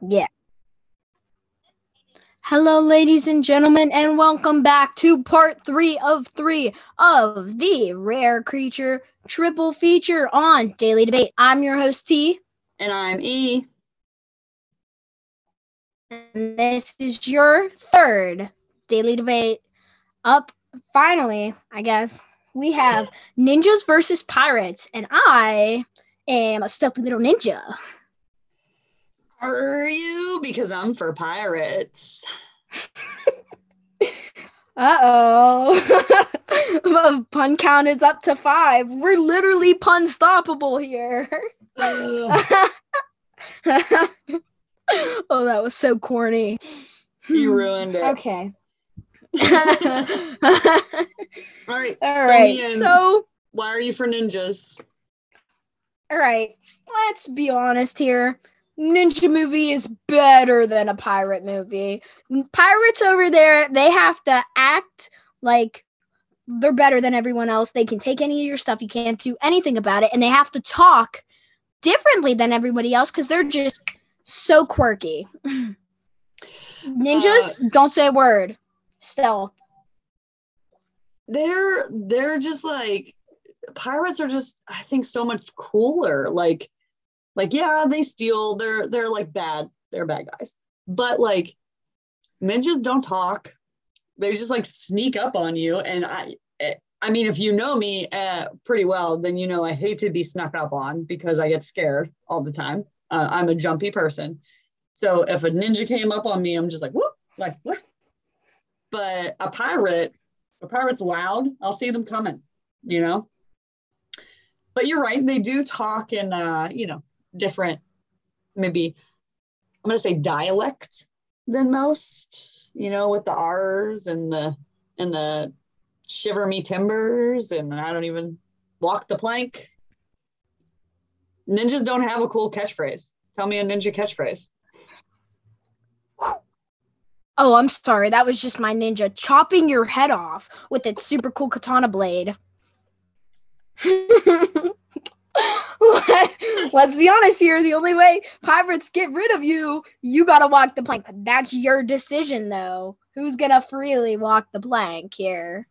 Yeah. Hello, ladies and gentlemen, and welcome back to part three of three of the Rare Creature Triple Feature on Daily Debate. I'm your host, T, And I'm E. and this is your third Daily Debate. Up, finally, I guess, we have ninjas versus pirates, and I am a stealthy little ninja. Are you? Because I'm for pirates. Uh oh. pun count is up to five. We're literally pun stoppable here. Oh, that was so corny. you ruined it. Okay. All right. all right. So, Why are you for ninjas? all right. Let's be honest here. Ninja movie is better than a pirate movie. Pirates over there, they have to act like they're better than everyone else. They can take any of your stuff. You can't do anything about it. And they have to talk differently than everybody else because they're just so quirky. Ninjas, uh, don't say a word. Stealth. They're they're just like pirates are just I think so much cooler. Like like yeah, they steal. They're they're like bad. They're bad guys. But like ninjas don't talk. They just like sneak up on you and I eh, I mean if you know me uh, pretty well, then you know I hate to be snuck up on because I get scared all the time. Uh, I'm a jumpy person. So if a ninja came up on me, I'm just like whoop, like what? But a pirate, a pirate's loud. I'll see them coming, you know. But you're right; they do talk and uh, you know, different, maybe I'm gonna say dialect than most. You know, with the R's and the and the shiver me timbers, and I don't even walk the plank. Ninjas don't have a cool catchphrase. Tell me a ninja catchphrase. Oh, I'm sorry. That was just my ninja chopping your head off with its super cool katana blade. Let's be honest here. The only way pirates get rid of you, you gotta walk the plank. That's your decision, though. Who's gonna freely walk the plank here?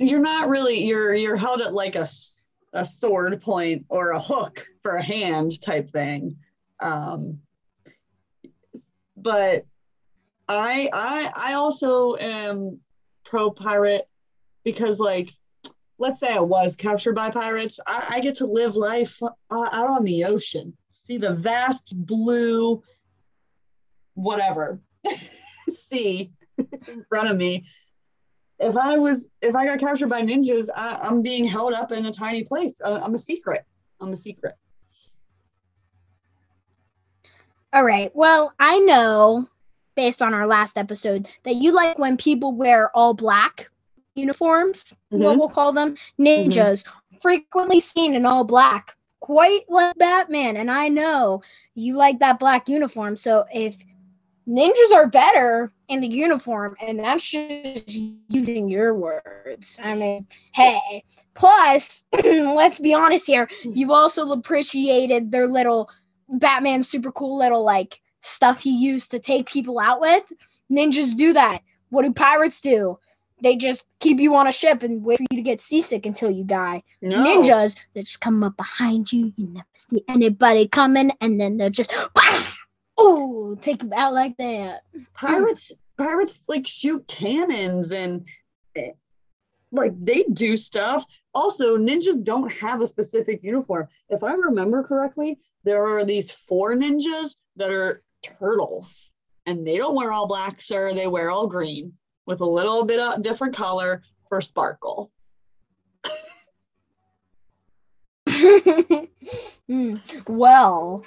you're not really you're you're held at like a a sword point or a hook for a hand type thing um but i i i also am pro pirate because like let's say i was captured by pirates i, I get to live life uh, out on the ocean see the vast blue whatever sea in front of me if I was if I got captured by ninjas, I, I'm being held up in a tiny place. Uh, I'm a secret. I'm a secret. All right. Well, I know based on our last episode that you like when people wear all black uniforms, what Mhm. we'll call them ninjas, frequently seen in all black, quite like Batman. And I know you like that black uniform. So if ninjas are better in the uniform, and that's just using your words. I mean, hey. Plus, let's be honest here, you've also appreciated their little Batman super cool little like stuff he used to take people out with. Ninjas do that. What do pirates do? They just keep you on a ship and wait for you to get seasick until you die. No. Ninjas, they just come up behind you. You never see anybody coming, and then they'll just, oh, take you out like that. Pirates pirates like shoot cannons and eh, like they do stuff. Also, ninjas don't have a specific uniform. If I remember correctly, there are these four ninjas that are turtles, and they don't wear all black, sir. They wear all green with a little bit of different color for sparkle. Hmm. Well,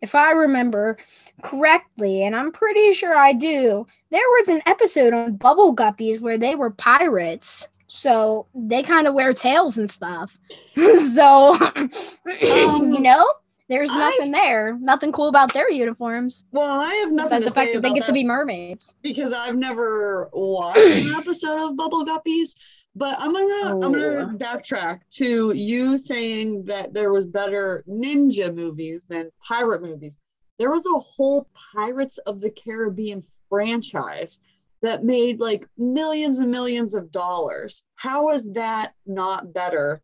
if I remember correctly, and I'm pretty sure I do, there was an episode on Bubble Guppies where they were pirates. So they kind of wear tails and stuff. so, you know, there's I've- nothing there. Nothing cool about their uniforms. Well, I have nothing Besides to the fact say that they about get to be mermaids. because I've never watched an episode of Bubble Guppies, but I'm gonna I'm gonna Oh. backtrack to you saying that there was better ninja movies than pirate movies. There was a whole Pirates of the Caribbean franchise that made like millions and millions of dollars. How is that not better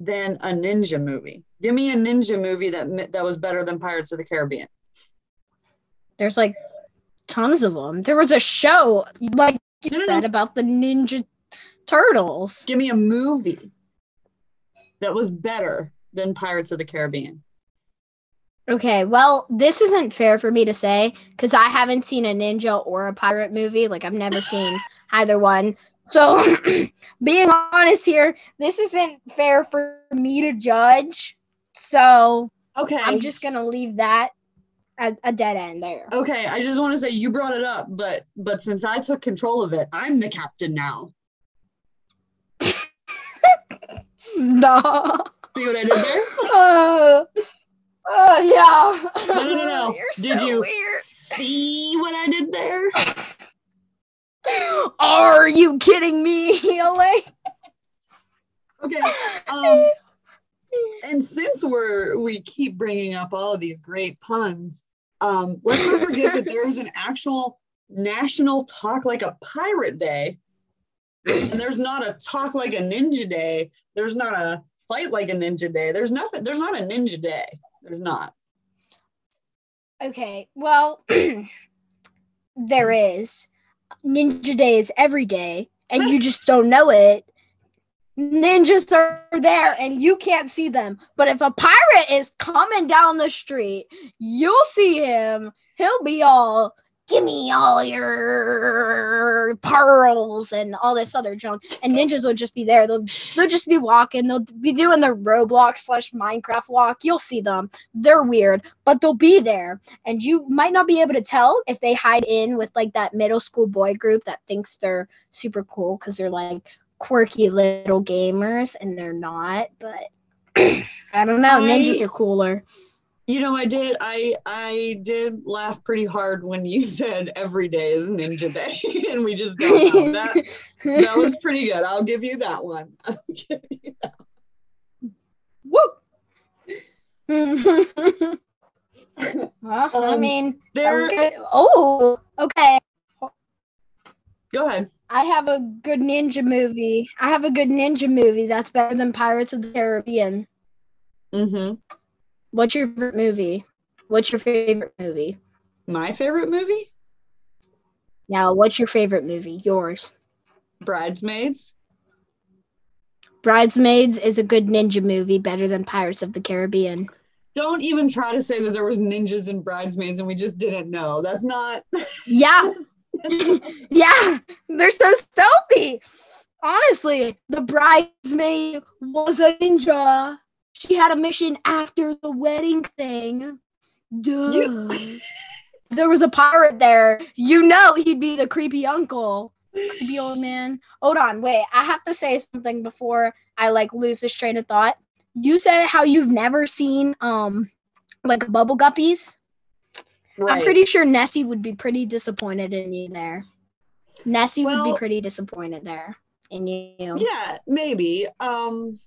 than a ninja movie? Give me a ninja movie that that was better than Pirates of the Caribbean. There's like tons of them. There was a show like you said about the Ninja Turtles. Give me a movie that was better than Pirates of the Caribbean. Okay, well, this isn't fair for me to say because I haven't seen a ninja or a pirate movie. Like, I've never seen either one. So, being honest here, this isn't fair for me to judge. So, okay, I'm just gonna leave that at a dead end there. Okay, I just want to say you brought it up, but but since I took control of it, I'm the captain now. no. See what I did there? Uh, uh, yeah. No, no, no, no. You're did so you weird. see what I did there? Are you kidding me, Elaine? Okay. Um, and since we're we keep bringing up all of these great puns, um, let's not forget that there is an actual National Talk Like a Pirate Day, and there's not a Talk Like a Ninja Day. There's not a Fight Like a Ninja Day. There's nothing. There's not a Ninja Day. There's not. Okay, well, there is. Ninja Day is every day, and you just don't know it. Ninjas are there, and you can't see them. But if a pirate is coming down the street, you'll see him. He'll be all, give me all your pearls and all this other junk. And ninjas will just be there. They'll, they'll just be walking. They'll be doing the Roblox slash Minecraft walk. You'll see them. They're weird, but they'll be there. And you might not be able to tell if they hide in with like that middle school boy group that thinks they're super cool because they're like quirky little gamers and they're not. But I don't know. Ninjas are cooler. You know, I did. I I did laugh pretty hard when you said every day is Ninja Day, and we just don't know that. That was pretty good. I'll give you that one. I'll give you that. Woo. well, I Um, mean, There. oh, okay. Go ahead. I have a good ninja movie. I have a good ninja movie that's better than Pirates of the Caribbean. hmm What's your favorite movie? What's your favorite movie? My favorite movie, Now, what's your favorite movie? Yours. Bridesmaids. Bridesmaids is a good ninja movie, better than Pirates of the Caribbean. Don't even try to say that there was ninjas in Bridesmaids and we just didn't know. That's not. Yeah. yeah, they're so stealthy. Honestly, the bridesmaid was a ninja. She had a mission after the wedding thing. Duh. You- there was a pirate there. You know he'd be the creepy uncle. Creepy old man. Hold on, wait. I have to say something before I like lose this train of thought. You said how you've never seen um like bubble guppies. Right. I'm pretty sure Nessie would be pretty disappointed in you there. Nessie would be pretty disappointed there in you. Yeah, maybe. Um,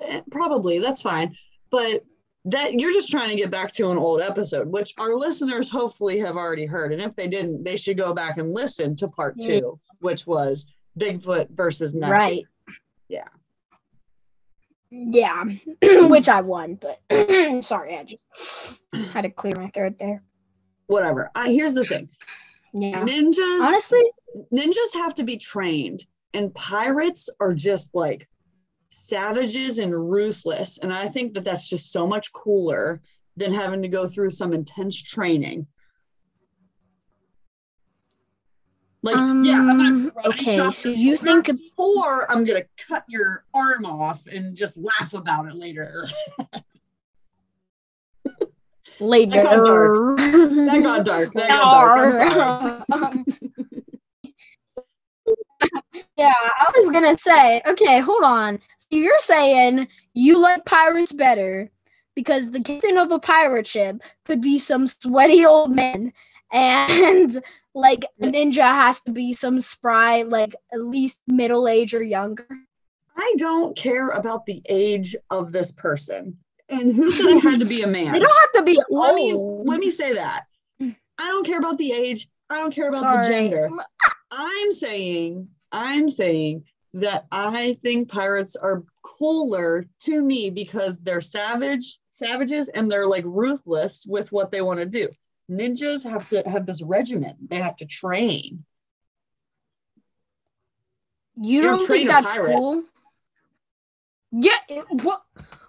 eh, probably. That's fine. But that you're just trying to get back to an old episode, which our listeners hopefully have already heard. And if they didn't, they should go back and listen to part two, which was Bigfoot versus Nessie. Right. Yeah. Yeah. Which I won, but sorry, I just had to clear my throat there. Whatever. I here's the thing. Yeah. Ninjas Honestly, ninjas have to be trained and pirates are just like savages and ruthless. And i think that that's just so much cooler than having to go through some intense training. Like yeah i'm gonna Um, okay, so you think or i'm gonna cut your arm off and just laugh about it later. Later. got dark. that got dark. That got dark. I'm sorry. Yeah, I was gonna say, okay, hold on. You're saying you like pirates better because the captain of a pirate ship could be some sweaty old man, and like a ninja has to be some spry, like at least middle age or younger. I don't care about the age of this person. And who said it had to be a man? They don't have to be let me let me say that. I don't care about the age. I don't care about the gender. I'm saying, I'm saying that I think pirates are cooler to me because they're savage, savages, and they're like ruthless with what they want to do. Ninjas have to have this regimen. They have to train. You You're don't think that's cool? Yeah, it, what?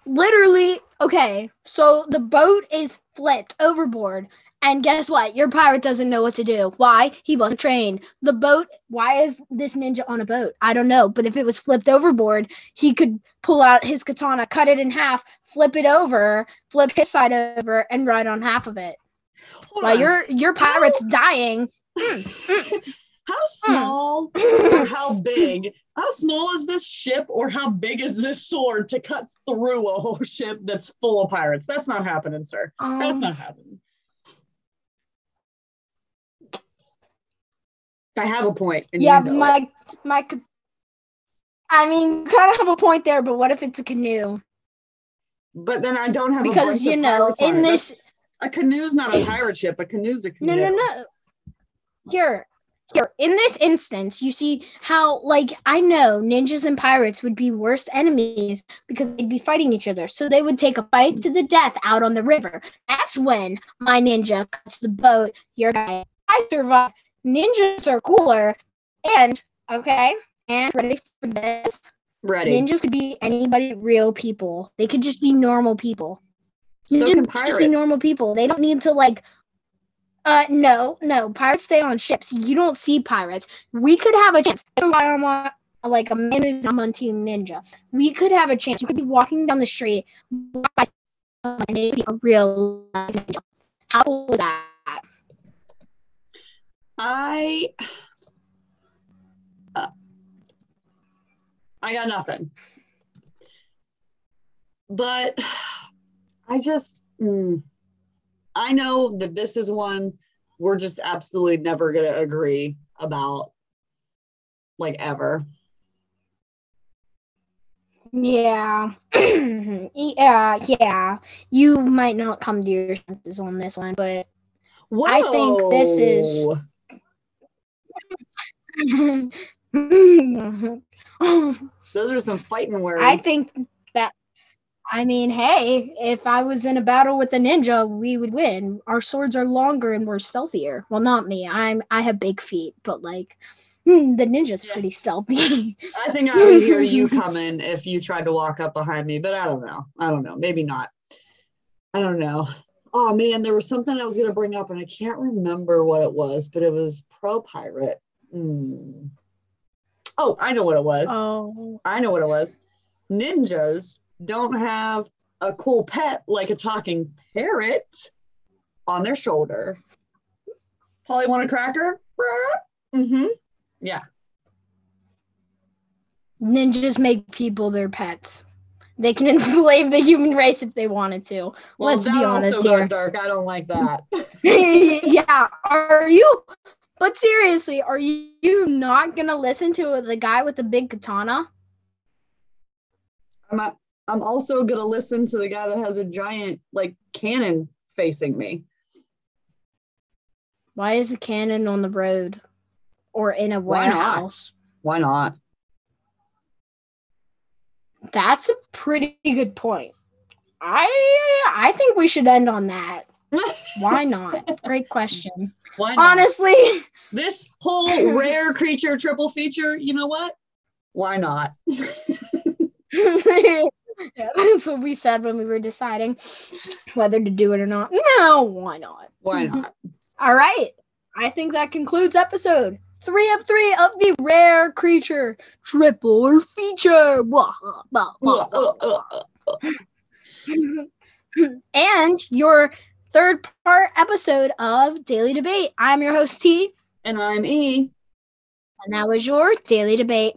Literally, okay. So the boat is flipped overboard, and guess what? Your pirate doesn't know what to do. Why? He wasn't trained. The boat. Why is this ninja on a boat? I don't know. But if it was flipped overboard, he could pull out his katana, cut it in half, flip it over, flip his side over, and ride on half of it. Hold While on. your your pirate's dying. Mm, mm. how mm. small or how big? How small is this ship, or how big is this sword to cut through a whole ship that's full of pirates? That's not happening, sir. That's Um, not happening. I have a point. Yeah, you know it. my my. I mean, kind of have a point there, but what if it's a canoe? But then I don't have a point Because you know, in this, a canoe's not a pirate ship. A canoe's a canoe. no, no, no. Here, here. In this instance, you see how, like, I know ninjas and pirates would be worst enemies because they'd be fighting each other. So they would take a fight to the death out on the river. That's when my ninja cuts the boat. Your guy, I survive. Ninjas are cooler, and okay, and ready for this. Ready. Ninjas could be anybody, real people. They could just be normal people. so Ninjas can could just be normal people. They don't need to like. Uh, no, no. Pirates stay on ships. You don't see pirates. We could have a chance. That's why I'm on like a man who's I'm on Team Ninja. We could have a chance. You could be walking down the street, by and be a real ninja. How cool is that? I. Uh, I got nothing. But I just. mm, I know that this is one we're just absolutely never going to agree about, like ever. Yeah. yeah, yeah. You might not come to your senses on this one, but Whoa. I think this is- Those are some fighting words. I think that I mean, hey, if I was in a battle with a ninja, we would win. Our swords are longer and we're stealthier. Well, not me. I'm I have big feet, but like hmm, the ninja's pretty stealthy. I think I would hear you coming if you tried to walk up behind me, but I don't know. I don't know. Maybe not. I don't know. Oh man, there was something I was gonna bring up and I can't remember what it was, but it was pro pirate. Hmm. Oh, I know what it was. oh. I know what it was. Ninjas don't have a cool pet like a talking parrot on their shoulder. Polly want a cracker? Mm-hmm. Yeah. Ninjas make people their pets. They can enslave the human race if they wanted to. Well, Let's be honest also here. dark. I don't like that. yeah, are you? But seriously, are you, you not gonna listen to the guy with the big katana? I'm a, I'm also gonna listen to the guy that has a giant like cannon facing me. Why is a cannon on the road or in a Why not? Why not? That's a pretty good point. I I think we should end on that. Why not? Great question. Why not? Honestly, This whole rare creature triple feature, you know what? Why not? yeah, that's what we said when we were deciding whether to do it or not. No, why not? Why not? All right. I think that concludes episode three of three of the rare creature triple or feature. And your third part episode of Daily Debate. I'm your host T, and I'm E. and that was your Daily Debate.